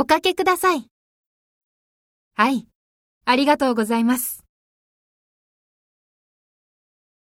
おかけください。はい。ありがとうございます。